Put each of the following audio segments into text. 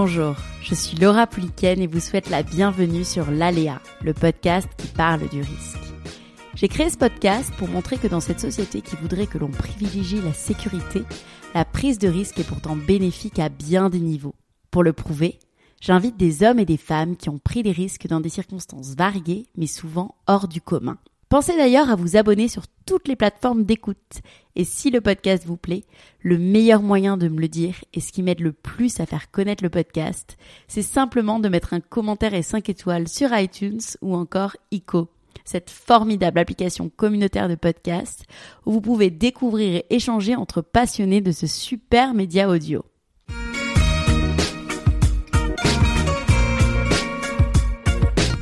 Bonjour, je suis Laura Pouliken et vous souhaite la bienvenue sur l'Aléa, le podcast qui parle du risque. J'ai créé ce podcast pour montrer que dans cette société qui voudrait que l'on privilégie la sécurité, la prise de risque est pourtant bénéfique à bien des niveaux. Pour le prouver, j'invite des hommes et des femmes qui ont pris des risques dans des circonstances variées, mais souvent hors du commun. Pensez d'ailleurs à vous abonner sur toutes les plateformes d'écoute. Et si le podcast vous plaît, le meilleur moyen de me le dire et ce qui m'aide le plus à faire connaître le podcast, c'est simplement de mettre un commentaire et 5 étoiles sur iTunes ou encore ICO, cette formidable application communautaire de podcast où vous pouvez découvrir et échanger entre passionnés de ce super média audio.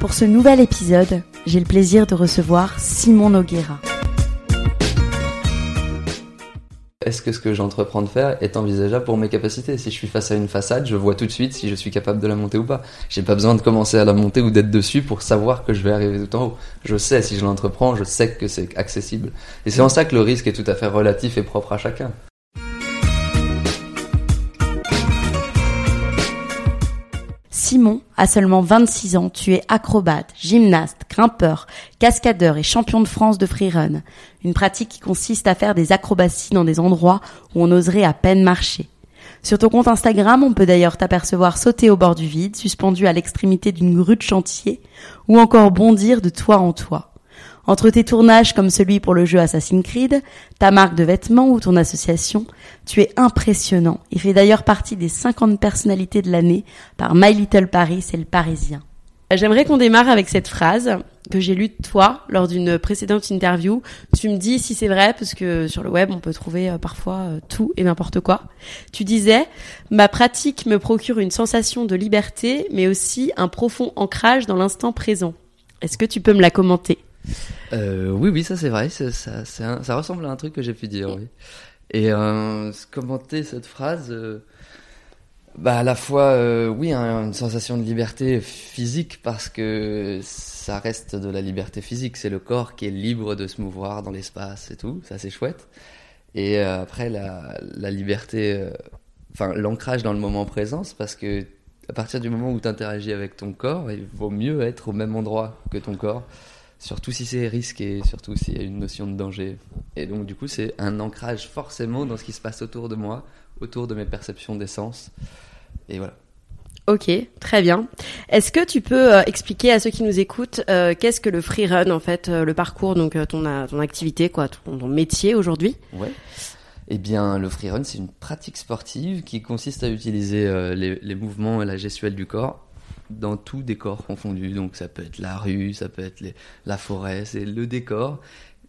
Pour ce nouvel épisode, j'ai le plaisir de recevoir Simon Noguera. Est-ce que ce que j'entreprends de faire est envisageable pour mes capacités? Si je suis face à une façade, je vois tout de suite si je suis capable de la monter ou pas. J'ai pas besoin de commencer à la monter ou d'être dessus pour savoir que je vais arriver tout en haut. Je sais si je l'entreprends, je sais que c'est accessible. Et c'est en ça que le risque est tout à fait relatif et propre à chacun. Simon a seulement 26 ans, tu es acrobate, gymnaste, grimpeur, cascadeur et champion de France de freerun. Une pratique qui consiste à faire des acrobaties dans des endroits où on oserait à peine marcher. Sur ton compte Instagram, on peut d'ailleurs t'apercevoir sauter au bord du vide, suspendu à l'extrémité d'une grue de chantier, ou encore bondir de toit en toit. Entre tes tournages comme celui pour le jeu Assassin's Creed, ta marque de vêtements ou ton association, tu es impressionnant et fais d'ailleurs partie des 50 personnalités de l'année par My Little Paris et le Parisien. J'aimerais qu'on démarre avec cette phrase que j'ai lue de toi lors d'une précédente interview. Tu me dis si c'est vrai parce que sur le web on peut trouver euh, parfois euh, tout et n'importe quoi. Tu disais ma pratique me procure une sensation de liberté mais aussi un profond ancrage dans l'instant présent. Est-ce que tu peux me la commenter? Euh, oui, oui, ça c'est vrai. Ça, ça, ressemble à un truc que j'ai pu dire. Et euh, commenter cette phrase, euh, bah à la fois, oui, une sensation de liberté physique parce que ça reste de la liberté physique. C'est le corps qui est libre de se mouvoir dans l'espace et tout. Ça c'est chouette. Et après la, liberté, enfin l'ancrage dans le moment présent, parce que à partir du moment où tu interagis avec ton corps, il vaut mieux être au même endroit que ton corps surtout si c'est risqué, surtout s'il y a une notion de danger. Et donc du coup c'est un ancrage forcément dans ce qui se passe autour de moi, autour de mes perceptions d'essence. Et voilà. Ok, très bien. Est-ce que tu peux euh, expliquer à ceux qui nous écoutent euh, qu'est-ce que le free run en fait, euh, le parcours, donc ton, ton activité, quoi, ton, ton métier aujourd'hui? Ouais. Eh bien, le free run, c'est une pratique sportive qui consiste à utiliser les, les mouvements et la gestuelle du corps dans tout décor confondu. Donc ça peut être la rue, ça peut être les, la forêt, c'est le décor.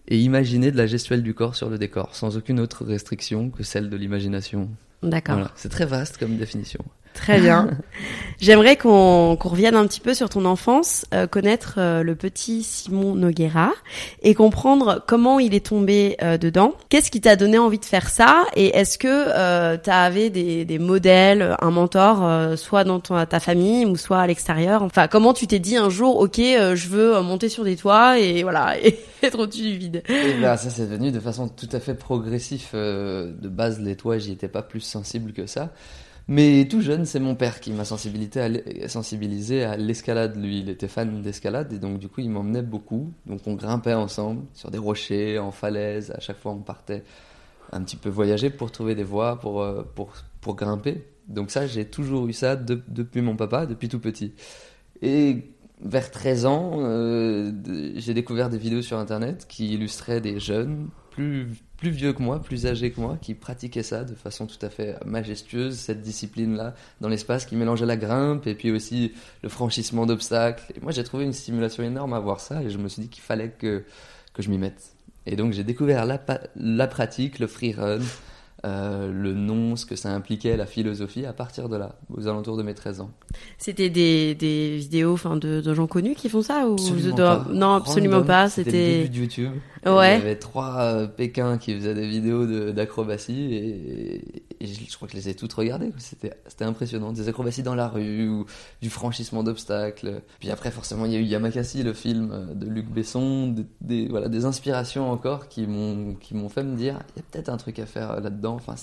Et imaginer de la gestuelle du corps sur le décor, sans aucune autre restriction que celle de l'imagination. D'accord. Voilà. C'est très vaste comme définition. Très bien. J'aimerais qu'on qu'on revienne un petit peu sur ton enfance, euh, connaître euh, le petit Simon Noguera et comprendre comment il est tombé euh, dedans. Qu'est-ce qui t'a donné envie de faire ça Et est-ce que euh, tu avais des, des, modèles, un mentor, euh, soit dans ton, ta famille ou soit à l'extérieur? Enfin, comment tu t'es dit un jour, ok, euh, je veux monter sur des toits et voilà, et être au-dessus du vide Et là, ça c'est venu de façon tout à fait progressive. de base, les toits, j'y étais pas plus sensible que ça. Mais tout jeune, c'est mon père qui m'a sensibilisé à l'escalade. Lui, il était fan d'escalade et donc du coup, il m'emmenait beaucoup. Donc on grimpait ensemble sur des rochers, en falaise. À chaque fois, on partait un petit peu voyager pour trouver des voies pour, euh, pour, grimper. Donc ça, j'ai toujours eu ça de, depuis mon papa, depuis tout petit. Et vers 13 ans, euh, j'ai découvert des vidéos sur Internet qui illustraient des jeunes plus plus vieux que moi, plus âgés que moi, qui pratiquaient ça de façon tout à fait majestueuse, cette discipline-là dans l'espace, qui mélangeait la grimpe et puis aussi le franchissement d'obstacles. Et moi, j'ai trouvé une stimulation énorme à voir ça et je me suis dit qu'il fallait que, que je m'y mette. Et donc, j'ai découvert la, la pratique, le free run, euh, le nom, ce que ça impliquait, la philosophie, à partir de là, aux alentours de mes 13 ans. C'était des, des vidéos de, de gens connus qui font ça ou absolument de... pas. Non, absolument pas. C'était le début de YouTube. Ouais. Il y avait trois euh, Pékins qui faisaient des vidéos de- d'acrobatie et, et je, je crois que je les ai toutes regardées. C'était impressionnant. Des acrobaties dans la rue ou du franchissement d'obstacles. Puis après, forcément, il y a eu Yamakasi, le film euh, de Luc Besson. Des, des- voilà, des inspirations encore qui m'ont fait me dire il y a peut-être un truc à faire euh, Enfin,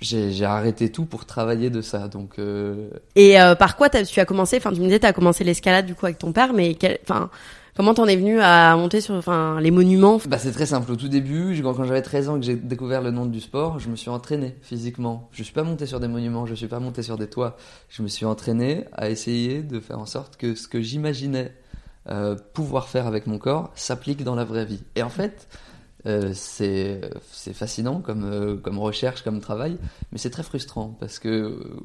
j'ai arrêté tout pour travailler de ça. Donc, euh, Et euh, par quoi tu as commencé Enfin, tu me disais t'as commencé l'escalade du coup avec ton père, mais quel... enfin, comment t'en es venu à monter sur enfin les monuments? Bah, c'est très simple. Au tout début, quand j'avais 13 ans que j'ai découvert le nom du sport, je me suis entraîné physiquement. Je suis pas monté sur des monuments, je suis pas monté sur des toits. Je me suis entraîné à essayer de faire en sorte que ce que j'imaginais euh, pouvoir faire avec mon corps s'applique dans la vraie vie. Et en fait, euh, c'est fascinant comme, euh, comme recherche, comme travail, mais c'est très frustrant parce que euh,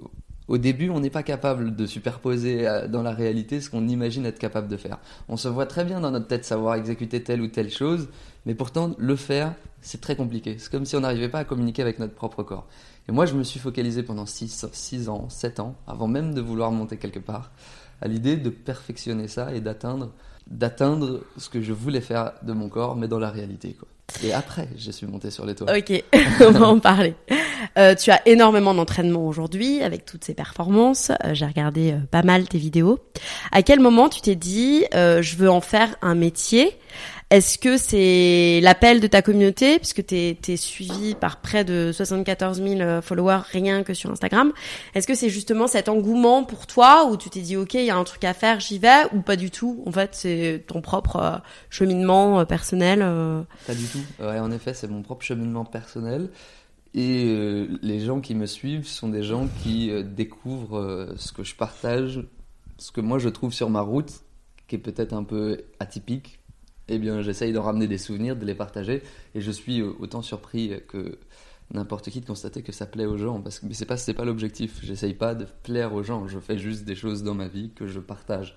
au début, on n'est pas capable de superposer dans la réalité ce qu'on imagine être capable de faire. On se voit très bien dans notre tête savoir exécuter telle ou telle chose, mais pourtant le faire, c'est très compliqué. C'est comme si on n'arrivait pas à communiquer avec notre propre corps. Et moi, je me suis focalisé pendant 6, ans, 7 ans, avant même de vouloir monter quelque part, à l'idée de perfectionner ça et d'atteindre d'atteindre ce que je voulais faire de mon corps, mais dans la réalité. Quoi. Et après, je suis monté sur les toits. Ok, on va en parler. Euh, tu as énormément d'entraînement aujourd'hui avec toutes ces performances. Euh, J'ai regardé euh, pas mal tes vidéos. À quel moment tu t'es dit euh, je veux en faire un métier? Est-ce que c'est l'appel de ta communauté puisque tu es, suivi par près de 74 000 euh, followers rien que sur Instagram Est-ce que c'est justement cet engouement pour toi où tu t'es dit ok il y a un truc à faire j'y vais ou pas du tout En fait c'est ton propre euh, cheminement euh, personnel. Pas du tout. Ouais, en effet, c'est mon propre cheminement personnel. Et les gens qui me suivent sont des gens qui découvrent ce que je partage, ce que moi je trouve sur ma route, qui est peut-être un peu atypique. Eh bien, j'essaye d'en ramener des souvenirs, de les partager. Et je suis euh, autant surpris que n'importe qui de constater que ça plaît aux gens. Parce que mais c'est pas, c'est pas l'objectif. J'essaye pas de plaire aux gens. Je fais juste des choses dans ma vie que je partage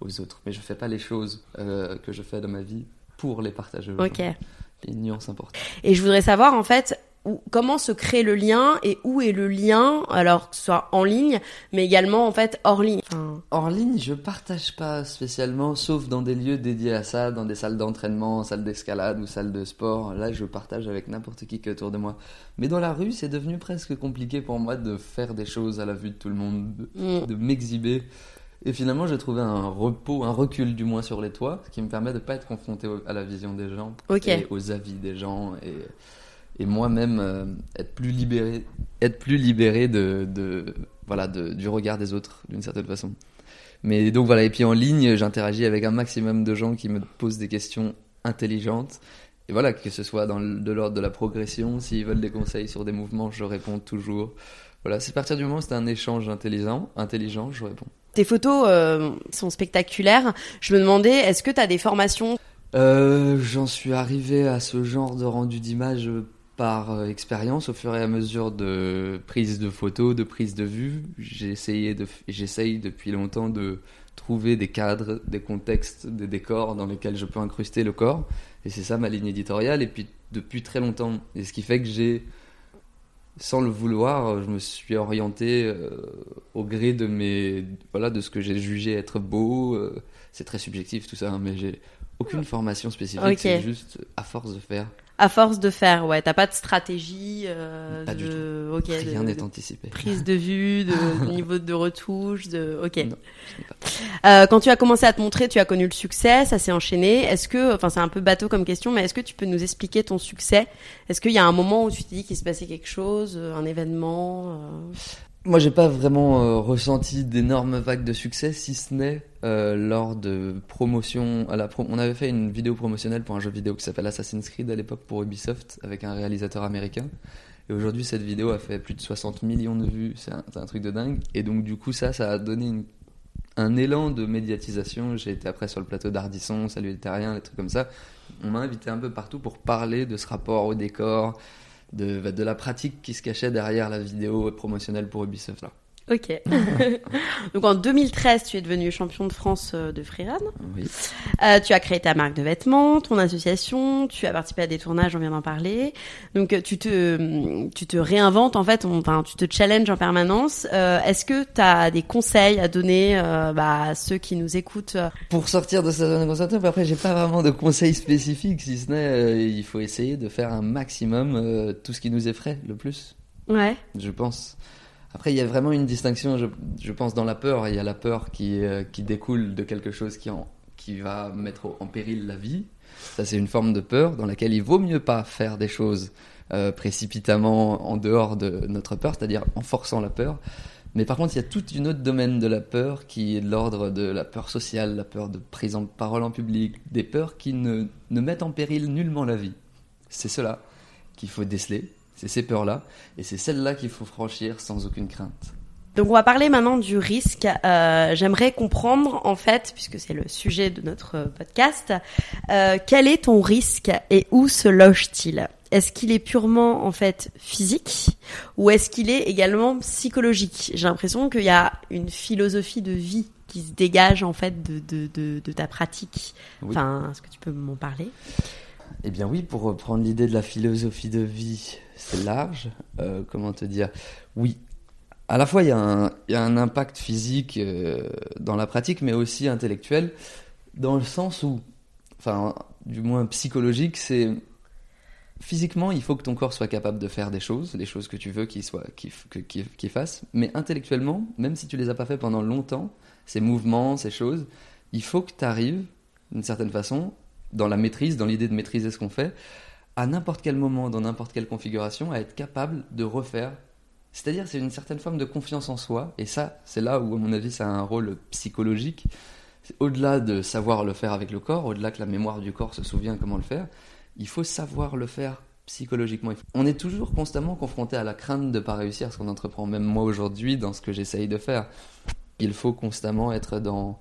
aux autres. Mais je fais pas les choses euh, que je fais dans ma vie pour les partager aux Ok. gens. Il y a une nuance importante. Et je voudrais savoir en fait où- comment se crée le lien et où est le lien, alors que ce soit en ligne, mais également en fait hors ligne. Enfin, En ligne, je partage pas spécialement, sauf dans des lieux dédiés à ça, dans des salles d'entraînement, salles d'escalade ou salles de sport. Là, je partage avec n'importe qui qui est autour de moi. Mais dans la rue, c'est devenu presque compliqué pour moi de faire des choses à la vue de tout le monde, de, mm, m'exhiber. Et finalement, j'ai trouvé un repos, un recul du moins sur les toits, ce qui me permet de pas être confronté à la vision des gens et aux avis des gens et, et moi-même euh, être plus libéré, être plus libéré de, de voilà de, du regard des autres d'une certaine façon. Mais donc voilà, et puis en ligne, j'interagis avec un maximum de gens qui me posent des questions intelligentes. Et voilà, que ce soit dans le- de l'ordre de la progression, s'ils veulent des conseils sur des mouvements, je réponds toujours. Voilà, c'est à partir du moment où c'est un échange intelligent, intelligent, je réponds. tes photos euh, sont spectaculaires. Je me demandais, est-ce que tu as des formations? Euh, J'en suis arrivé à ce genre de rendu d'image par euh, expérience au fur et à mesure de prise de photos, de prise de vue. J'ai essayé de, j'essaye depuis longtemps de trouver des cadres, des contextes, des décors dans lesquels je peux incruster le corps. Et c'est ça ma ligne éditoriale. Et puis depuis très longtemps. Et ce qui fait que j'ai, sans le vouloir, je me suis orienté euh, au gré de mes, voilà, de ce que j'ai jugé être beau. euh, c'est très subjectif tout ça, hein, mais j'ai aucune formation spécifique. C'est juste à force de faire. À force de faire Ouais, t'as pas de stratégie euh, Pas du de, ok, de- Rien n'est anticipé. prise de vue, de niveau de retouche, de, ok. Non, pas. Euh, quand tu as commencé à te montrer, tu as connu le succès, ça s'est enchaîné. Est-ce que, enfin c'est un peu bateau comme question, mais est-ce que tu peux nous expliquer ton succès? Est-ce qu'il y a un moment où tu t'es dit qu'il se passait quelque chose, euh, un événement euh, Moi, j'ai pas vraiment euh, ressenti d'énormes vagues de succès, si ce n'est euh, lors de promotion. À la pro- On avait fait une vidéo promotionnelle pour un jeu vidéo qui s'appelle Assassin's Creed à l'époque pour Ubisoft avec un réalisateur américain. Et aujourd'hui, cette vidéo a fait plus de 60 millions de vues. C'est un, truc de dingue. Et donc, du coup, ça, ça a donné un élan de médiatisation. J'ai été après sur le plateau d'Ardisson, Salut les Terriens, des trucs comme ça. on m'a invité un peu partout pour parler de ce rapport au décor, de, de la pratique qui se cachait derrière la vidéo promotionnelle pour Ubisoft. Là. Ok. Donc en 2013, tu es devenu champion de France euh, de freerun. Oui. Euh, tu as créé ta marque de vêtements, ton association, tu as participé à des tournages, on vient d'en parler. Donc euh, tu te tu te réinventes en fait, on- enfin tu te challenges en permanence. Euh, Est-ce que tu as des conseils à donner euh, bah, à ceux qui nous écoutent Pour sortir de sa zone de mais après j'ai pas vraiment de conseils spécifiques, si ce n'est il faut essayer de faire un maximum tout ce qui nous effraie le plus, Ouais. je pense. Après il y a vraiment une distinction, je, pense dans la peur, il y a la peur qui euh, découle de quelque chose qui va mettre en péril la vie. Ça c'est une forme de peur dans laquelle il vaut mieux pas faire des choses euh, précipitamment en dehors de notre peur, c'est-à-dire en forçant la peur. Mais par contre, il y a tout un autre domaine de la peur qui est de l'ordre de la peur sociale, la peur de prise en parole en public, des peurs qui ne, ne mettent en péril nullement la vie. C'est cela qu'il faut déceler, c'est ces peurs-là, et c'est celles-là qu'il faut franchir sans aucune crainte. Donc on va parler maintenant du risque. Euh, J'aimerais comprendre en fait, puisque c'est le sujet de notre euh, podcast, euh, quel est ton risque et où se loge-t-il? Est-ce qu'il est purement en fait physique ou est-ce qu'il est également psychologique? J'ai l'impression qu'il y a une philosophie de vie qui se dégage en fait de, de, de, de ta pratique. Oui. Enfin, est-ce que tu peux m'en parler? Eh bien oui, pour reprendre l'idée de la philosophie de vie, c'est large. Euh, comment te dire? Oui, à la fois il y, a un- impact physique euh, dans la pratique, mais aussi intellectuel, dans le sens où, enfin, du moins psychologique, c'est physiquement, il faut que ton corps soit capable de faire des choses, les choses que tu veux qu'il qu'il fasse, mais intellectuellement, même si tu les as pas fait pendant longtemps, ces mouvements, ces choses, il faut que tu arrives, d'une certaine façon, dans la maîtrise, dans l'idée de maîtriser ce qu'on fait, à n'importe quel moment, dans n'importe quelle configuration, à être capable de refaire. C'est-à-dire, c'est une certaine forme de confiance en soi, et ça, c'est là où, à mon avis, ça a un rôle psychologique. Au-delà de savoir le faire avec le corps, au-delà que la mémoire du corps se souvient comment le faire, il faut savoir le faire psychologiquement. On est toujours constamment confronté à la crainte de ne pas réussir ce qu'on entreprend, même moi aujourd'hui, dans ce que j'essaye de faire. Il faut constamment être dans,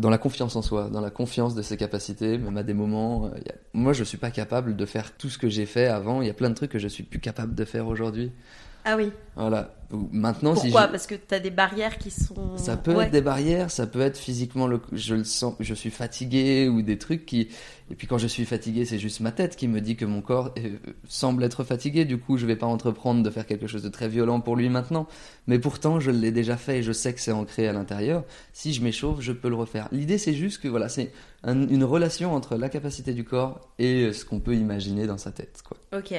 dans la confiance en soi, dans la confiance de ses capacités, même à des moments. euh, Moi, je suis pas capable de faire tout ce que j'ai fait avant. Il y a plein de trucs que je suis plus capable de faire aujourd'hui. Ah oui. Voilà. Maintenant, si Pourquoi je- Parce que tu as des barrières qui sont. ça peut Ouais. être des barrières, ça peut être physiquement, le, je le sens, je suis fatigué ou des trucs qui. Et puis quand je suis fatigué, c'est juste ma tête qui me dit que mon corps euh, semble être fatigué. Du coup, je vais pas entreprendre de faire quelque chose de très violent pour lui maintenant. Mais pourtant, je l'ai déjà fait et je sais que c'est ancré à l'intérieur. Si je m'échauffe, je peux le refaire. L'idée, c'est juste que voilà, c'est un- une relation entre la capacité du corps et euh, ce qu'on peut imaginer dans sa tête. Quoi. Ok.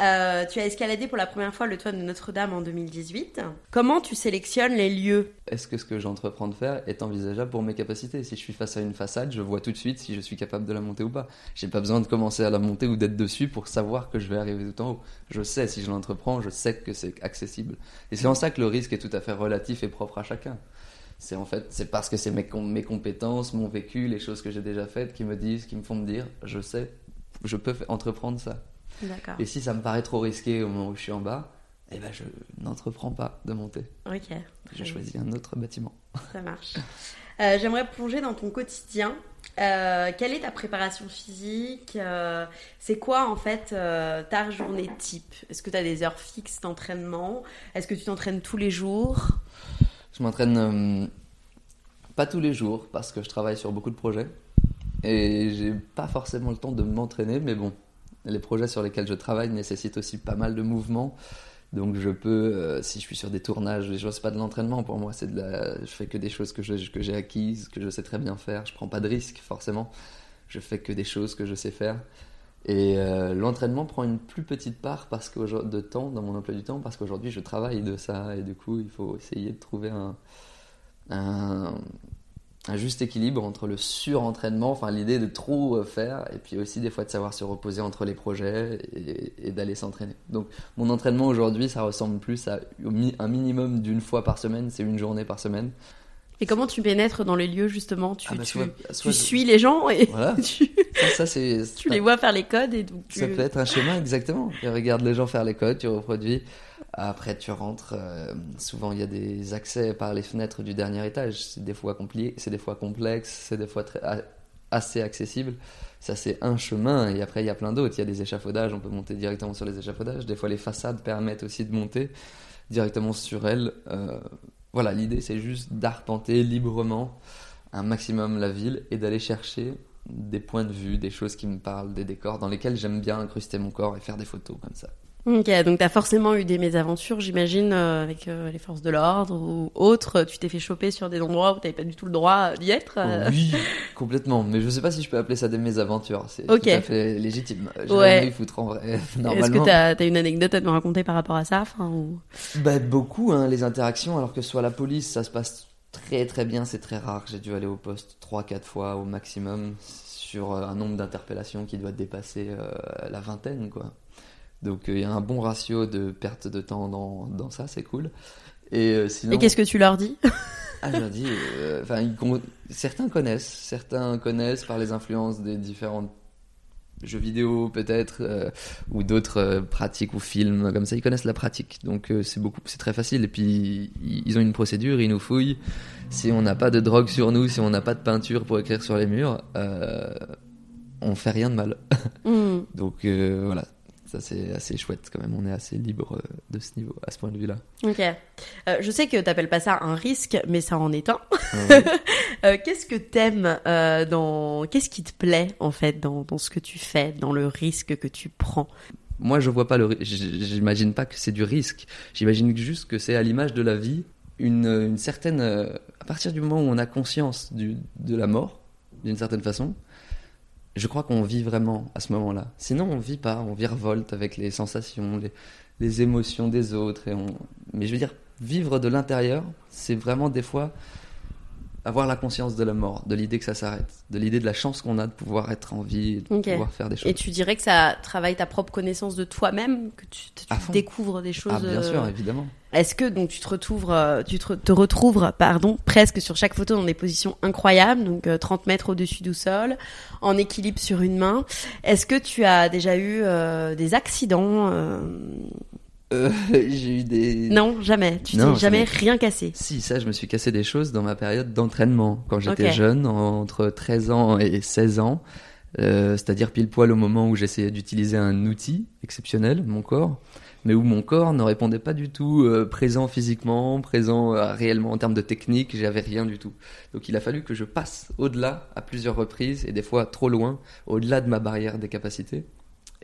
Euh, tu as escaladé pour la première fois le toit de Notre-Dame en 2018. Comment tu sélectionnes les lieux? Est-ce que ce que j'entreprends de faire est envisageable pour mes capacités? Si je suis face à une façade, je vois tout de suite si je suis capable de la monter ou pas. J'ai pas besoin de commencer à la monter ou d'être dessus pour savoir que je vais arriver tout en haut. Je sais si je l'entreprends, je sais que c'est accessible. Et c'est en ça que le risque est tout à fait relatif et propre à chacun. C'est en fait, c'est parce que c'est mes, mes compétences, mon vécu, les choses que j'ai déjà faites qui me disent, qui me font me dire, je sais, je peux entreprendre ça. D'accord. Et si ça me paraît trop risqué au moment où je suis en bas, eh ben je n'entreprends pas de monter. Ok. Je choisis un autre bâtiment. Ça marche. Euh, J'aimerais plonger dans ton quotidien. Euh, quelle est ta préparation physique Euh, C'est quoi en fait ta journée type? Est-ce que tu as des heures fixes d'entraînement? Est-ce que tu t'entraînes tous les jours? Je m'entraîne pas tous les jours parce que je travaille sur beaucoup de projets et j'ai pas forcément le temps de m'entraîner, mais bon, les projets sur lesquels je travaille nécessitent aussi pas mal de mouvements. Donc je peux, euh, si je suis sur des tournages, des choses, pas de l'entraînement pour moi, c'est de la, je fais que des choses que je- que j'ai acquises, que je sais très bien faire. Je prends pas de risques forcément. Je fais que des choses que je sais faire. Et euh, l'entraînement prend une plus petite part parce que de temps dans mon emploi du temps parce qu'aujourd'hui je travaille de ça et du coup il faut essayer de trouver un, un juste équilibre entre le surentraînement, enfin l'idée de trop faire et puis aussi des fois de savoir se reposer entre les projets et, et d'aller s'entraîner. Donc mon entraînement aujourd'hui ça ressemble plus à un minimum d'une fois par semaine, c'est une journée par semaine. Et comment tu pénètres dans les lieux justement? Tu, Ah bah, tu, soit- tu je- suis les gens et Voilà. tu, Ça, ça, c'est tu les vois faire les codes et donc tu... Ça peut être un schéma, exactement. Tu regardes les gens faire les codes, tu reproduis. Après, tu rentres. euh, souvent, il y a des accès par les fenêtres du dernier étage. C'est des fois compliqué, c'est des fois complexe, c'est des fois assez accessible. Ça, c'est un chemin, et après, il y a plein d'autres. Il y a des échafaudages, on peut monter directement sur les échafaudages. Des fois, les façades permettent aussi de monter directement sur elles. Euh, voilà, l'idée, c'est juste d'arpenter librement un maximum la ville et d'aller chercher des points de vue, des choses qui me parlent, des décors dans lesquels j'aime bien incruster mon corps et faire des photos comme ça. Ok, donc t'as forcément eu des mésaventures, j'imagine, euh, avec euh, les forces de l'ordre ou autres. Tu t'es fait choper sur des endroits où t'avais pas du tout le droit d'y être. euh. Oui, complètement. Mais je sais pas si je peux appeler ça des mésaventures. C'est tout à fait légitime. J'ai Ouais. foutre en vrai. Est-ce que t'as as une anecdote à me raconter par rapport à ça enfin, ou... Bah, beaucoup, hein, les interactions, alors que soit la police, ça se passe très très bien, c'est très rare. J'ai dû aller au poste 3-4 fois au maximum sur un nombre d'interpellations qui doit dépasser la vingtaine, quoi. Donc euh, il y a un bon ratio de perte de temps dans, dans ça, c'est cool. Et euh, sinon, Et qu'est-ce que tu leur dis? Ah, je leur dis, euh, enfin, certains connaissent, certains connaissent par les influences des différents jeux vidéo peut-être euh, ou d'autres euh, pratiques ou films comme ça ils connaissent la pratique. Donc c'est beaucoup c'est très facile. Et puis ils, ont une procédure ils nous fouillent. Si on n'a pas de drogue sur nous si on n'a pas de peinture pour écrire sur les murs on fait rien de mal. Hmm. donc voilà c'est assez chouette quand même on est assez libre euh, de ce niveau à ce point de vue là Ok. Euh, je sais que t'appelles pas ça un risque, mais ça en est un. Euh, Euh, qu'est-ce que t'aimes euh, dans... Qu'est-ce qui te plaît, en fait, dans, dans ce que tu fais, dans le risque que tu prends? Moi, je vois pas le. J'imagine pas que c'est du risque. J'imagine juste que c'est à l'image de la vie une, une certaine. À partir du moment où on a conscience du, de la mort, d'une certaine façon, je crois qu'on vit vraiment à ce moment-là. Sinon, on vit pas. On virevolte avec les sensations, les, les émotions des autres. Et on... Mais je veux dire, vivre de l'intérieur, c'est vraiment des fois avoir la conscience de la mort, de l'idée que ça s'arrête, de l'idée de la chance qu'on a de pouvoir être en vie, de pouvoir faire des choses. Et tu dirais que ça travaille ta propre connaissance de toi-même, que tu, découvres des choses. Ah, bien euh, sûr, évidemment. Est-ce que donc tu te retrouves, euh, tu te, te retrouves, pardon, presque sur chaque photo dans des positions incroyables, donc euh, 30 mètres au-dessus du sol, en équilibre sur une main. Est-ce que tu as déjà eu euh, des accidents euh, Euh, j'ai eu des. Non, jamais. Tu t'es jamais rien cassé. Si, ça, je me suis cassé des choses dans ma période d'entraînement. Quand j'étais jeune, entre 13 ans et 16 ans, euh, c'est-à-dire pile poil au moment où j'essayais d'utiliser un outil exceptionnel, mon corps, mais où mon corps ne répondait pas du tout euh, présent physiquement, présent euh, réellement en termes de technique, j'avais rien du tout. Donc il a fallu que je passe au-delà à plusieurs reprises, et des fois trop loin, au-delà de ma barrière des capacités.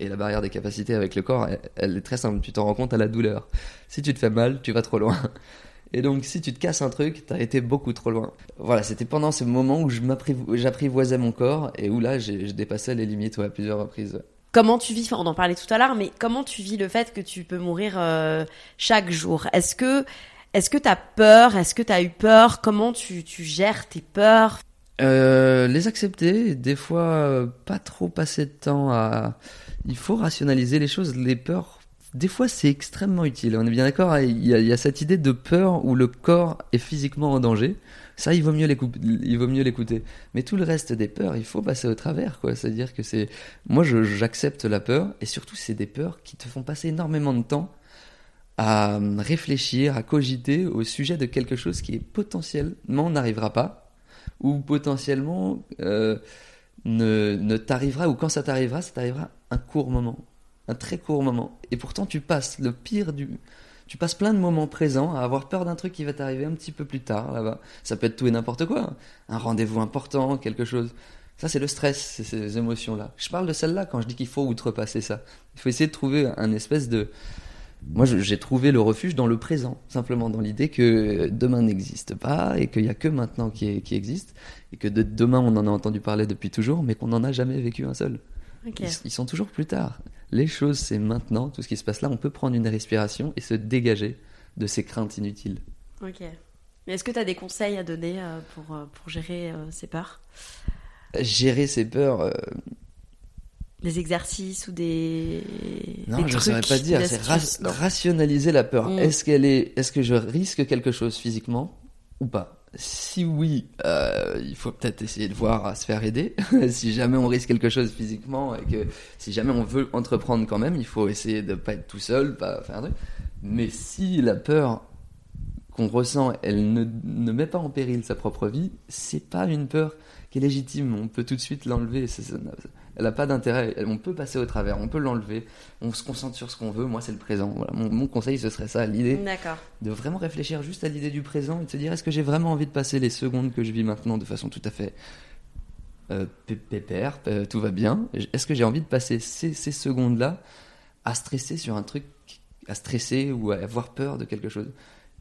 Et la barrière des capacités avec le corps, elle, elle est très simple, tu t'en rends compte à la douleur. Si tu te fais mal, tu vas trop loin. Et donc, si tu te casses un truc, t'as été beaucoup trop loin. Voilà, c'était pendant ce moment où j'apprivoisais mon corps et où là, je dépassais les limites ouais, à plusieurs reprises. ouais. Comment tu vis, enfin, on en parlait tout à l'heure, mais comment tu vis le fait que tu peux mourir euh, chaque jour? Est-ce que est-ce que t'as peur? Est-ce que t'as eu peur? Comment tu, tu gères tes peurs? Euh, les accepter, des fois, euh, pas trop passer de temps à. Il faut rationaliser les choses, les peurs. Des fois, c'est extrêmement utile. On est bien d'accord. hein, Il il y a cette idée de peur où le corps est physiquement en danger. Ça, il vaut mieux l'écouter. Mais tout le reste des peurs, il faut passer au travers, quoi. C'est-à-dire que c'est, moi, j'accepte la peur, et surtout, c'est des peurs qui te font passer énormément de temps à euh, réfléchir, à cogiter au sujet de quelque chose qui est potentiellement n'arrivera pas, ou potentiellement euh, ne, ne t'arrivera, ou quand ça t'arrivera, ça t'arrivera un court moment, un très court moment. Et pourtant, tu passes le pire du. Tu passes plein de moments présents à avoir peur d'un truc qui va t'arriver un petit peu plus tard là-bas. Ça peut être tout et n'importe quoi. Un rendez-vous important, quelque chose. Ça, c'est le stress, c'est ces émotions-là. Je parle de celle-là quand je dis qu'il faut outrepasser ça. Il faut essayer de trouver un espèce de. Moi, j'ai trouvé le refuge dans le présent, simplement dans l'idée que demain n'existe pas et qu'il n'y a que maintenant qui, existe et que de demain on en a entendu parler depuis toujours, mais qu'on n'en a jamais vécu un seul. Ils, ils sont toujours plus tard. Les choses, c'est maintenant, tout ce qui se passe là, on peut prendre une respiration et se dégager de ces craintes inutiles. Ok. Mais est-ce que t'as des conseils à donner euh, pour euh, pour gérer euh, ces peurs? Gérer ses peurs, euh, Des exercices ou des non, des je ne saurais pas dire, c'est ra- rationaliser la peur. Mm. Est-ce qu'elle est, est-ce que je risque quelque chose physiquement ou pas? Si oui, euh, il faut peut-être essayer de voir à se faire aider. si jamais on risque quelque chose physiquement et que si jamais on veut entreprendre quand même, il faut essayer de pas être tout seul, pas faire un truc. Mais si la peur qu'on ressent, elle ne, ne met pas en péril sa propre vie, c'est pas une peur qui est légitime. On peut tout de suite l'enlever. Elle n'a pas d'intérêt. On peut passer au travers. On peut l'enlever. On se concentre sur ce qu'on veut. Moi, c'est le présent. Voilà. Mon, conseil, ce serait ça. L'idée de vraiment réfléchir juste à l'idée du présent et de se dire est-ce que j'ai vraiment envie de passer les secondes que je vis maintenant de façon tout à fait euh, pépère, euh, tout va bien? Est-ce que j'ai envie de passer ces, ces secondes-là à stresser sur un truc, à stresser ou à avoir peur de quelque chose?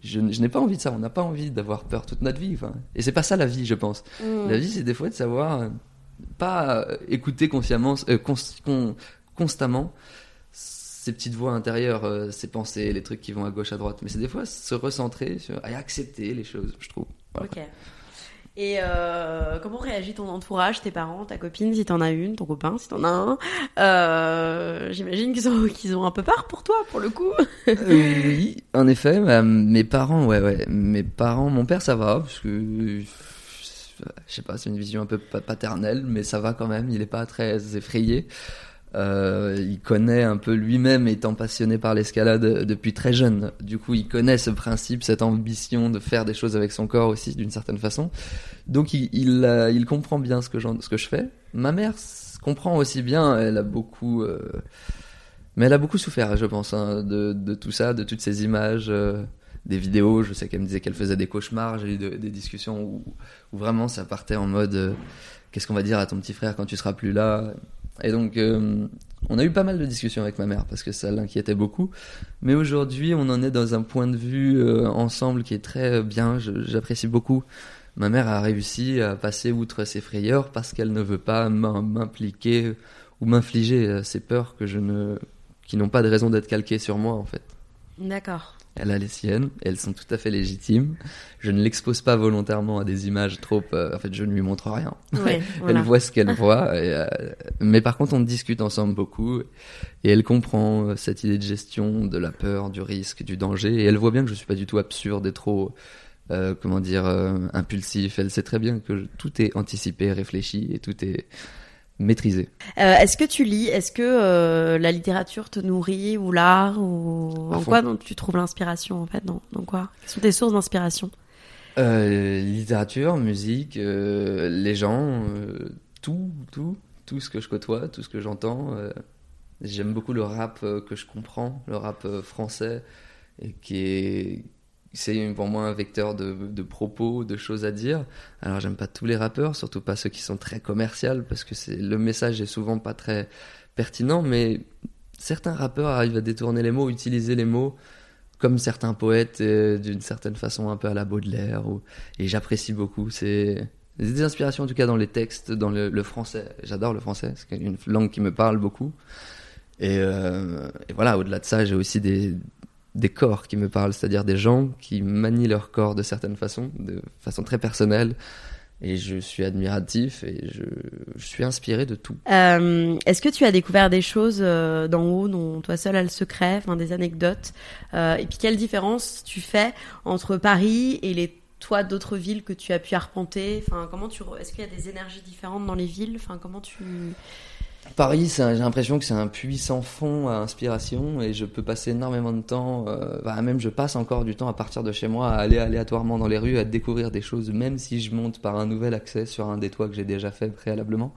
Je, n'ai pas envie de ça. On n'a pas envie d'avoir peur toute notre vie. Enfin. Et c'est pas ça la vie, je pense. Mm. La vie, c'est des fois de savoir euh, pas euh, écouter consciemment, euh, constamment ces petites voix intérieures, ces pensées, les trucs qui vont à gauche, à droite. Mais c'est des fois se recentrer sur et accepter les choses, je trouve. Ok. Et euh, comment réagit ton entourage, tes parents, ta copine, si t'en as une, ton copain, si t'en as un? Euh, J'imagine qu'ils ont, qu'ils ont un peu peur pour toi, pour le coup. Euh, oui, en effet. Mes parents, ouais, ouais. Mes parents, mon père, ça va, parce que je sais pas, c'est une vision un peu paternelle, mais ça va quand même. Il est pas très effrayé. Euh, il connaît un peu lui-même, étant passionné par l'escalade depuis très jeune. Du coup, il connaît ce principe, cette ambition de faire des choses avec son corps aussi, d'une certaine façon. Donc, il, il, euh, comprend bien ce que, je fais. Ma mère comprend aussi bien. Elle a beaucoup, euh, mais elle a beaucoup souffert, je pense, hein, de, de, tout ça, de toutes ces images. Euh, des vidéos, je sais qu'elle me disait qu'elle faisait des cauchemars, j'ai eu des discussions où, où, vraiment ça partait en mode qu'est-ce qu'on va dire à ton petit frère quand tu seras plus là? Et donc, euh, on a eu pas mal de discussions avec ma mère parce que ça l'inquiétait beaucoup. Mais aujourd'hui, on en est dans un point de vue euh, ensemble qui est très bien. J'apprécie beaucoup. Ma mère a réussi à passer outre ses frayeurs parce qu'elle ne veut pas m'impliquer ou m'infliger ces peurs que je ne, qui n'ont pas de raison d'être calquées sur moi en fait. D'accord. Elle a les siennes, elles sont tout à fait légitimes. Je ne l'expose pas volontairement à des images trop. Euh, en fait, je ne lui montre rien. elle voit ce qu'elle voit. Euh, mais par contre, on discute ensemble beaucoup. Et elle comprend euh, cette idée de gestion de la peur, du risque, du danger. Et elle voit bien que je suis pas du tout absurde et trop. comment dire, impulsif. Elle sait très bien que tout est anticipé, réfléchi et tout est maîtriser. Euh, est-ce que tu lis? Est-ce que euh, la littérature te nourrit ou l'art ou en quoi tu trouves l'inspiration en fait dans, quoi? Quelles sont tes sources d'inspiration? Euh, Littérature, musique, les gens, tout, tout, tout ce que je côtoie, tout ce que j'entends. J'aime beaucoup le rap que je comprends, le rap français et qui est c'est pour moi un vecteur de, propos, de choses à dire. Alors j'aime pas tous les rappeurs, surtout pas ceux qui sont très commerciaux, parce que le message est souvent pas très pertinent, mais certains rappeurs arrivent à détourner les mots, utiliser les mots comme certains poètes euh, d'une certaine façon un peu à la Baudelaire, et j'apprécie beaucoup. C'est des inspirations en tout cas dans les textes, dans le, français. J'adore le français, c'est une langue qui me parle beaucoup. Et, euh, et voilà, au-delà de ça, j'ai aussi des, des corps qui me parlent, c'est-à-dire des gens qui manient leur corps de certaines façons, de façon très personnelle. Et je suis admiratif et je, suis inspiré de tout. Euh, est-ce que tu as découvert des choses euh, d'en haut dont toi seul as le secret, enfin des anecdotes euh, Et puis quelle différence tu fais entre Paris et les toits d'autres villes que tu as pu arpenter? Enfin, tu Est-ce qu'il y a des énergies différentes dans les villes? Enfin, comment tu Paris, j'ai l'impression que c'est un puissant fond à inspiration et je peux passer énormément de temps, euh, bah, même je passe encore du temps à partir de chez moi, à aller aléatoirement dans les rues, à découvrir des choses, même si je monte par un nouvel accès sur un des toits que j'ai déjà fait préalablement.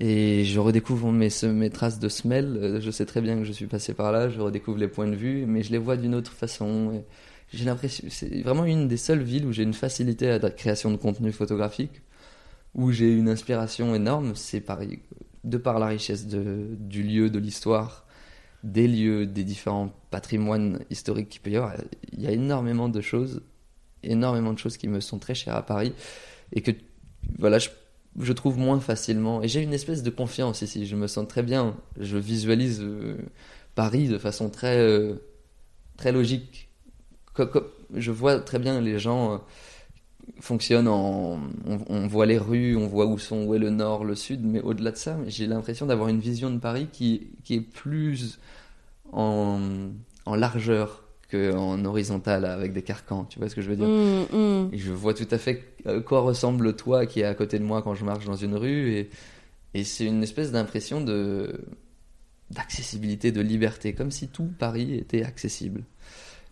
Et je redécouvre mes, mes traces de semelles, euh, je sais très bien que je suis passé par là, je redécouvre les points de vue, mais je les vois d'une autre façon. J'ai l'impression, c'est vraiment une des seules villes où j'ai une facilité à la création de contenu photographique, où j'ai une inspiration énorme, c'est Paris de par la richesse du lieu, de l'histoire, des lieux, des différents patrimoines historiques qu'il peut y avoir, il y a énormément de choses, énormément de choses qui me sont très chères à Paris et que voilà, je, trouve moins facilement. Et j'ai une espèce de confiance ici, je me sens très bien, je visualise euh, Paris de façon très, euh, très logique. je vois très bien les gens. Euh, fonctionne en. On, voit les rues, on voit où sont, où est le nord, le sud, mais au-delà de ça, j'ai l'impression d'avoir une vision de Paris qui, qui est plus en, en largeur qu'en horizontal avec des carcans. Tu vois ce que je veux dire? Mmh, mmh. Et je vois tout à fait à quoi ressemble le toit qui est à côté de moi quand je marche dans une rue, et, et c'est une espèce d'impression de d'accessibilité, de liberté, comme si tout Paris était accessible.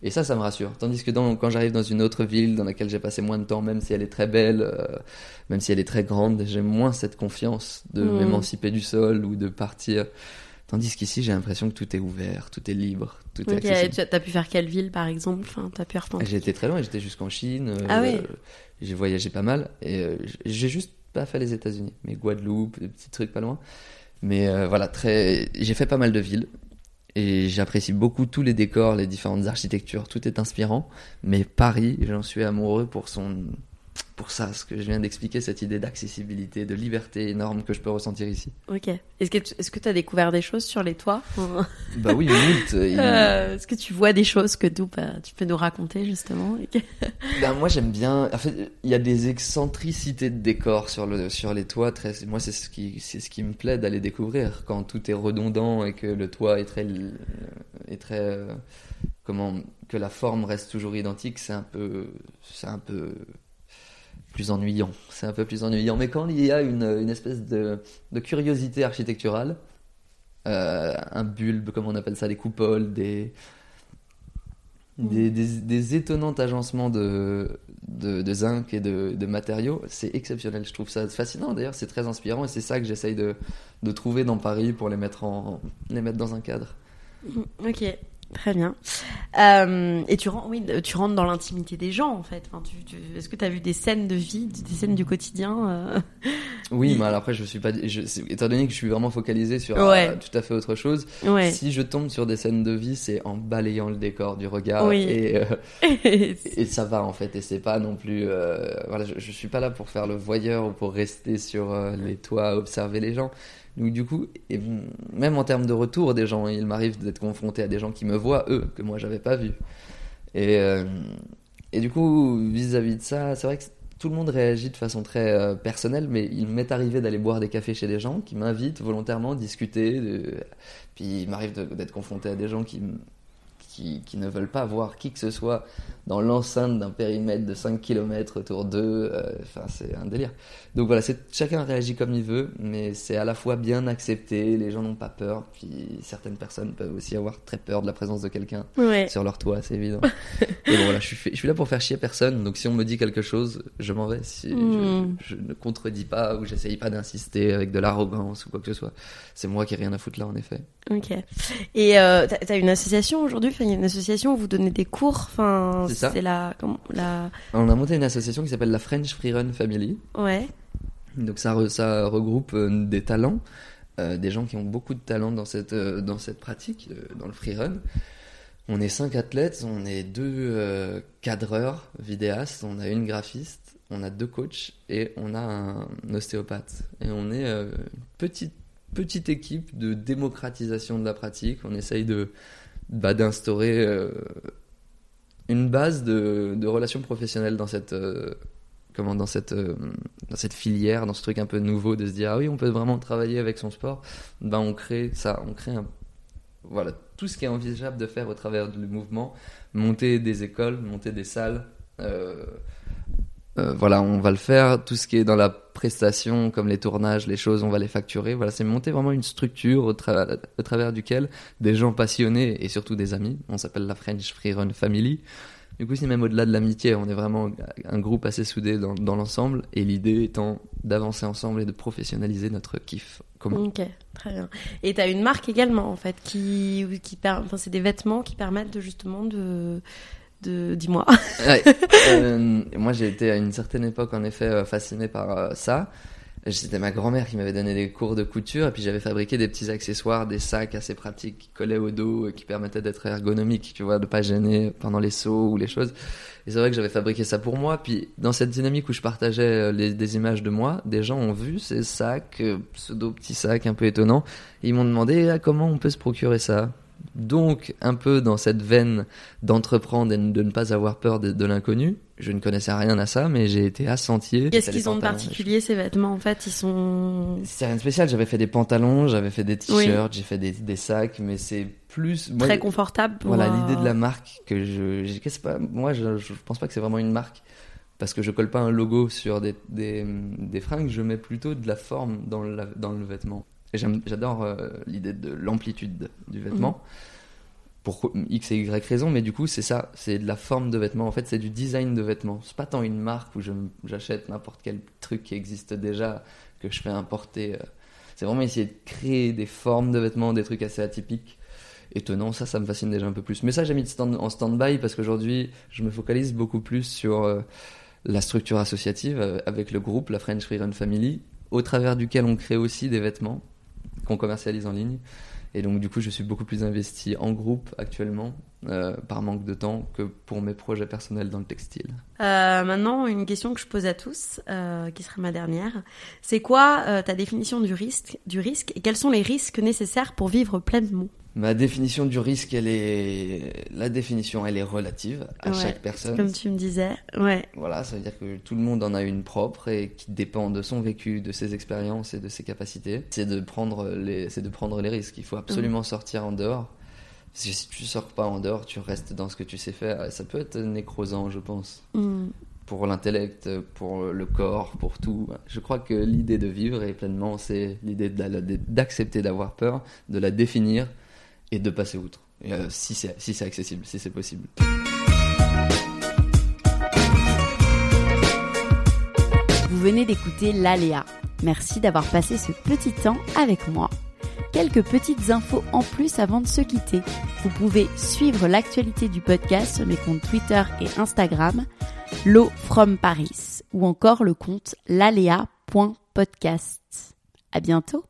Et ça, ça me rassure. Tandis que dans, quand j'arrive dans une autre ville dans laquelle j'ai passé moins de temps, même si elle est très belle, euh, même si elle est très grande, j'ai moins cette confiance de Mm. m'émanciper du sol ou de partir. Tandis qu'ici, j'ai l'impression que tout est ouvert, tout est libre, tout est accessible. tu as, t'as pu faire quelle ville par exemple? Enfin, t'as pu retentir. J'ai été très loin, j'étais jusqu'en Chine. euh, Ah oui. J'ai voyagé pas mal et euh, j'ai juste pas fait les États-Unis, mais Guadeloupe, des petits trucs pas loin. Mais voilà, très. J'ai fait pas mal de villes et j'apprécie beaucoup tous les décors, les différentes architectures, tout est inspirant. Mais Paris, j'en suis amoureux pour son, pour ça, ce que je viens d'expliquer, cette idée d'accessibilité, de liberté énorme que je peux ressentir ici. Ok. Est-ce que tu est-ce que as découvert des choses sur les toits Bah oui, moult. il- Euh, Est-ce que tu vois des choses que tu, bah, tu peux nous raconter justement Ben, moi j'aime bien. En fait, il y a des excentricités de décor sur le sur les toits. Très, moi c'est ce qui c'est ce qui me plaît d'aller découvrir quand tout est redondant et que le toit est très est très euh, comment que la forme reste toujours identique. C'est un peu c'est un peu plus ennuyant. C'est un peu plus ennuyant. Mais quand il y a une une espèce de de curiosité architecturale, euh, un bulbe comme on appelle ça, des coupoles, des des, des, des étonnants agencements de, de, zinc et de, matériaux, c'est exceptionnel. Je trouve ça fascinant. D'ailleurs, c'est très inspirant et c'est ça que j'essaye de, de trouver dans Paris pour les mettre, en, les mettre dans un cadre. Ok, très bien. Euh, et tu rentres, oui, tu rentres dans l'intimité des gens en fait. Enfin, tu, tu- Est-ce que tu as vu des scènes de vie, des scènes du quotidien euh Oui, mais alors après, je suis pas. Je, étant donné que je suis vraiment focalisé sur Ouais. euh, tout à fait autre chose, Ouais. si je tombe sur des scènes de vie, c'est en balayant le décor du regard Oui. et, euh, et ça va en fait et c'est pas non plus euh, voilà je, je suis pas là pour faire le voyeur ou pour rester sur euh, les toits observer les gens donc du coup et, même en termes de retour des gens il m'arrive d'être confronté à des gens qui me voient eux que moi j'avais pas vu. Et euh, et du coup vis-à-vis de ça c'est vrai que tout le monde réagit de façon très euh, personnelle mais il m'est arrivé d'aller boire des cafés chez des gens qui m'invitent volontairement à discuter puis il m'arrive d'être confronté à des gens qui qui, qui ne veulent pas voir qui que ce soit dans l'enceinte d'un périmètre de 5 km autour d'eux. euh, Enfin, c'est un délire. Donc voilà, chacun réagit comme il veut, mais c'est à la fois bien accepté, les gens n'ont pas peur, puis certaines personnes peuvent aussi avoir très peur de la présence de quelqu'un ouais. sur leur toit, c'est évident. Et bon, voilà, je suis, fait- je suis là pour faire chier personne, donc si on me dit quelque chose, je m'en vais. Si Mm. je, je ne contredis pas ou j'essaye pas d'insister avec de l'arrogance ou quoi que ce soit. C'est moi qui ai rien à foutre là, en effet. Ok. Et euh, t'as t'as une association aujourd'hui il y a une association où vous donnez des cours. Enfin, C'est la. On a monté une association qui s'appelle la French Free Run Family. Ouais. Donc ça, re- ça regroupe euh, des talents, euh, des gens qui ont beaucoup de talent dans cette, euh, dans cette pratique, euh, dans le freerun. On est cinq athlètes, on est deux cadreurs, vidéastes, on a une graphiste, on a deux coachs et on a un ostéopathe. Et on est une petite, petite équipe de démocratisation de la pratique. On essaye de bah, d'instaurer euh, une base de, de relations professionnelles dans cette, euh, comment dans cette euh, dans cette filière, dans ce truc un peu nouveau de se dire ah oui on peut vraiment travailler avec son sport, ben on crée ça, on crée un voilà tout ce qui est envisageable de faire au travers du mouvement, monter des écoles, monter des salles. Euh, voilà, on va le faire. Tout ce qui est dans la prestation, comme les tournages, les choses, on va les facturer. Voilà, c'est monter vraiment une structure au, tra- au travers duquel des gens passionnés et surtout des amis, on s'appelle la French Free Run Family. Du coup, c'est même au-delà de l'amitié, on est vraiment un groupe assez soudé dans, l'ensemble. Et l'idée étant d'avancer ensemble et de professionnaliser notre kiff commun. Ok, très bien. Et t'as une marque également en fait qui, qui enfin, c'est des vêtements qui permettent de justement de, de, dis-moi. Ouais. Euh, moi, j'ai été à une certaine époque, en effet, euh, fasciné par euh, ça. C'était ma grand-mère qui m'avait donné des cours de couture, et puis j'avais fabriqué des petits accessoires, des sacs assez pratiques qui collaient au dos et qui permettaient d'être ergonomiques, tu vois, de pas gêner pendant les sauts ou les choses. Et c'est vrai que j'avais fabriqué ça pour moi. Puis dans cette dynamique où je partageais les- des images de moi, des gens ont vu ces sacs, pseudo petits sacs un peu étonnants, et ils m'ont demandé ah, comment on peut se procurer ça? Donc, un peu dans cette veine d'entreprendre et de ne pas avoir peur de, de l'inconnu, je ne connaissais rien à ça, mais j'ai été à Sentier. Qu'est-ce qu'ils ont de particulier ces vêtements en fait? Ils sont. C'est rien de spécial, j'avais fait des pantalons, j'avais fait des t-shirts, j'ai fait des, des sacs, mais c'est plus... moi, Très confortables. pour, Voilà, l'idée de la marque que je... qu'est-ce pas, moi, je, je pense pas que c'est vraiment une marque. Parce que je colle pas un logo sur des, des, des fringues, je mets plutôt de la forme dans, la- dans le vêtement. Et j'adore euh, l'idée de l'amplitude du vêtement. pour X et Y raisons, mais du coup, c'est ça, c'est de la forme de vêtements. En fait, c'est du design de vêtements. C'est pas tant une marque où j'achète n'importe quel truc qui existe déjà que je fais importer. Euh. C'est vraiment essayer de créer des formes de vêtements, des trucs assez atypiques. Étonnant, ça, ça me fascine déjà un peu plus. Mais ça, j'ai mis en stand-by parce qu'aujourd'hui, je me focalise beaucoup plus sur euh, la structure associative avec le groupe, la French Free Run Family, au travers duquel on crée aussi des vêtements qu'on commercialise en ligne. Et donc, du coup, je suis beaucoup plus investi en groupe actuellement, euh, par manque de temps, que pour mes projets personnels dans le textile. Euh, maintenant, une question que je pose à tous, euh, qui sera ma dernière. C'est quoi ta définition du risque, du risque et quels sont les risques nécessaires pour vivre pleinement? Ma définition du risque, elle est la définition, elle est relative à chaque personne. Comme tu me disais, ouais. Voilà, ça veut dire que tout le monde en a une propre et qui dépend de son vécu, de ses expériences et de ses capacités. C'est de prendre les, c'est de prendre les risques. Il faut absolument sortir en dehors. Parce que si tu sors pas en dehors, tu restes dans ce que tu sais faire. Et ça peut être nécrosant, je pense. Mm. Pour l'intellect, pour le corps, pour tout. Je crois que l'idée de vivre et pleinement, c'est l'idée d'accepter d'avoir peur, de la définir et de passer outre. Euh, si c'est si accessible, si c'est possible. Vous venez d'écouter l'Aléa. Merci d'avoir passé ce petit temps avec moi. Quelques petites infos en plus avant de se quitter. Vous pouvez suivre l'actualité du podcast sur mes comptes Twitter et Instagram, L'eau from Paris, ou encore le compte l'alea.podcast. À bientôt!